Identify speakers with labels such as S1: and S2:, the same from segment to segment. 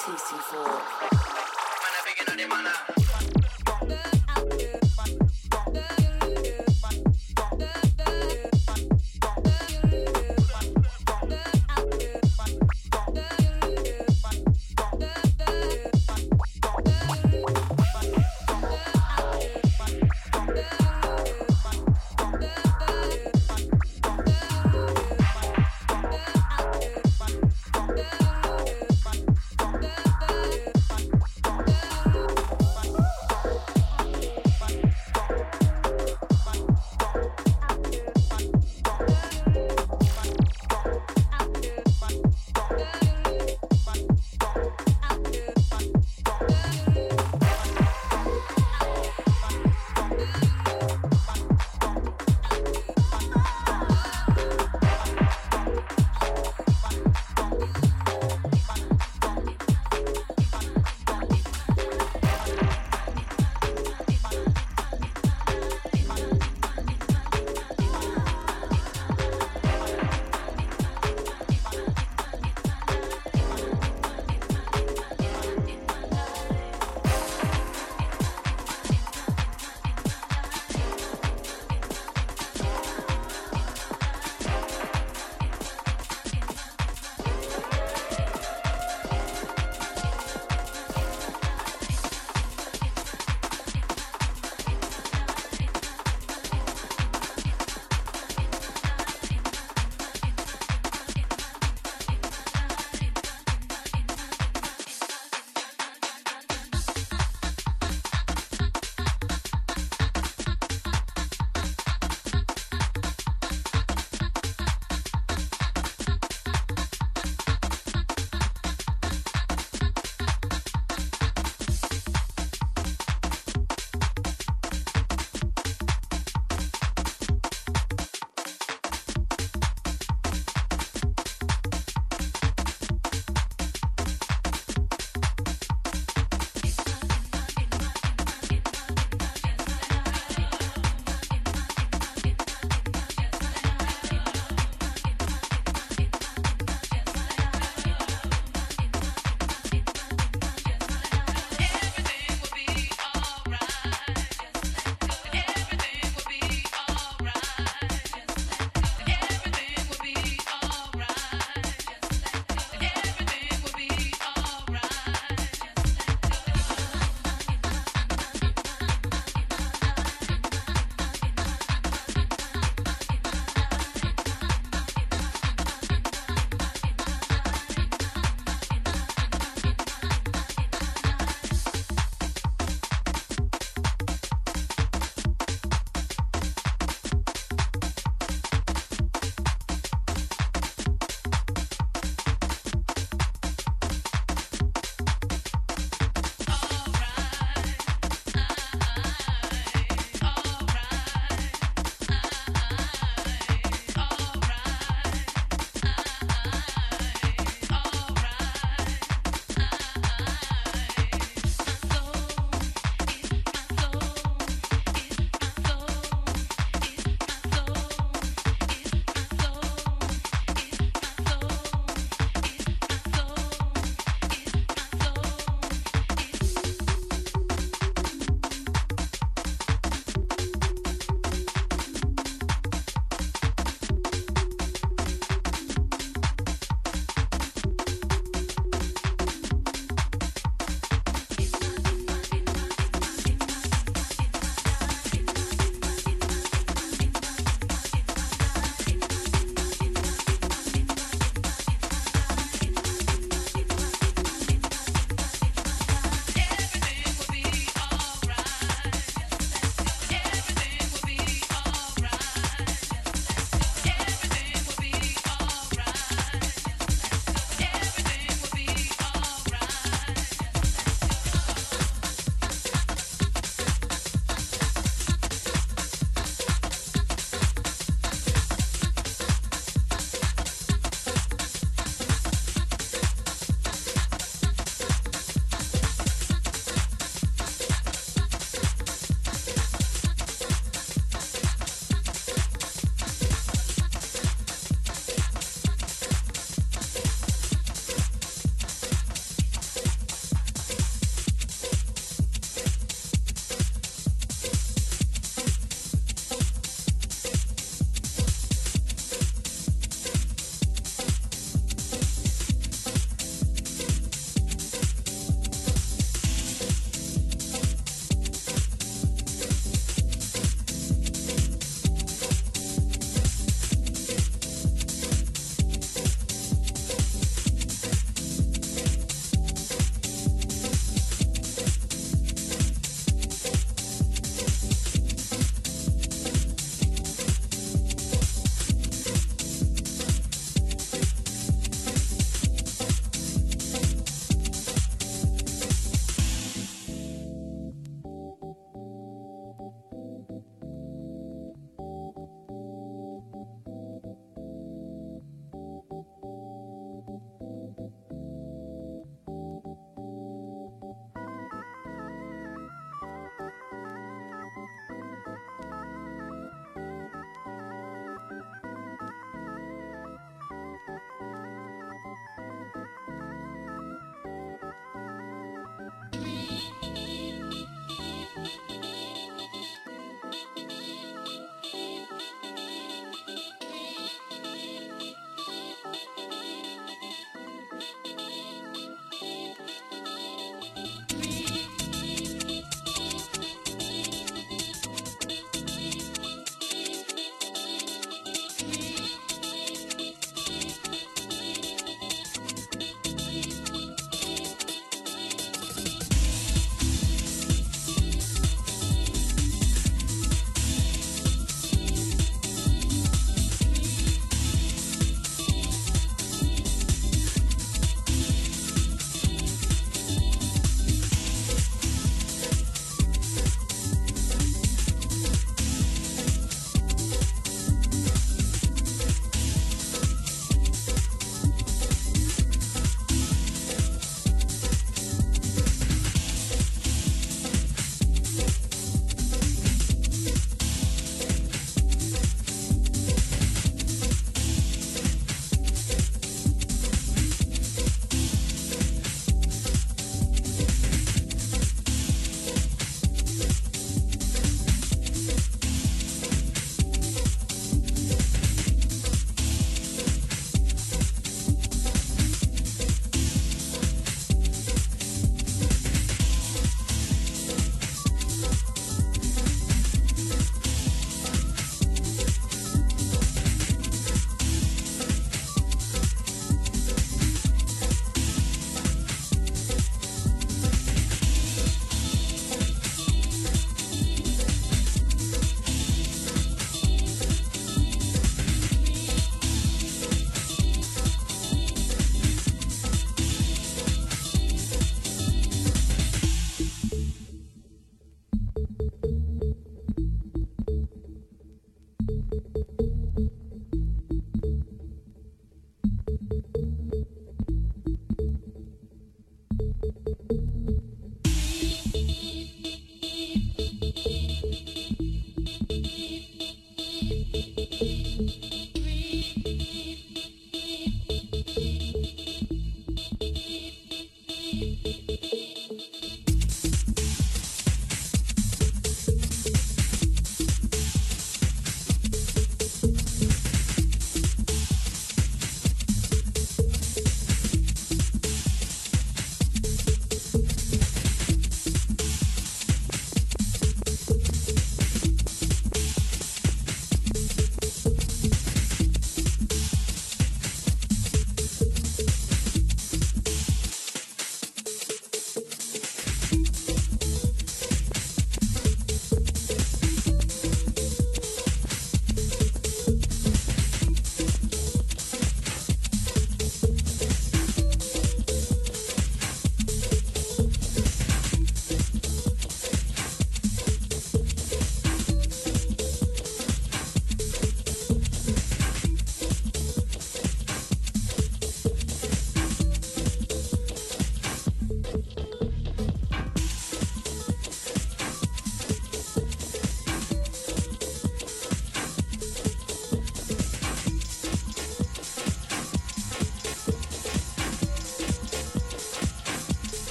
S1: TC4.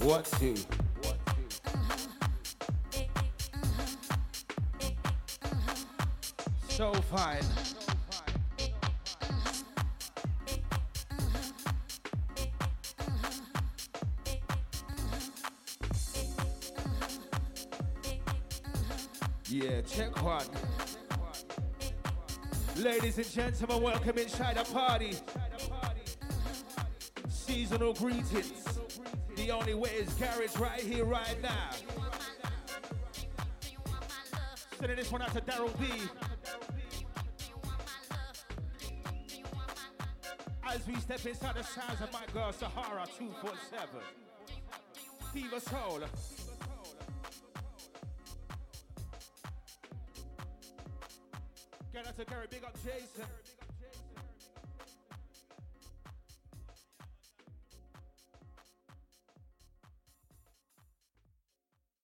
S1: What to? So fine. Yeah, check one. Ladies and gentlemen, welcome inside the party. Seasonal greetings. The only way is garage right here, right now. Sending this one out to Daryl B. As we step inside the sounds of my girl Sahara 247. Fever Soul. Get out to Gary, big up Jason.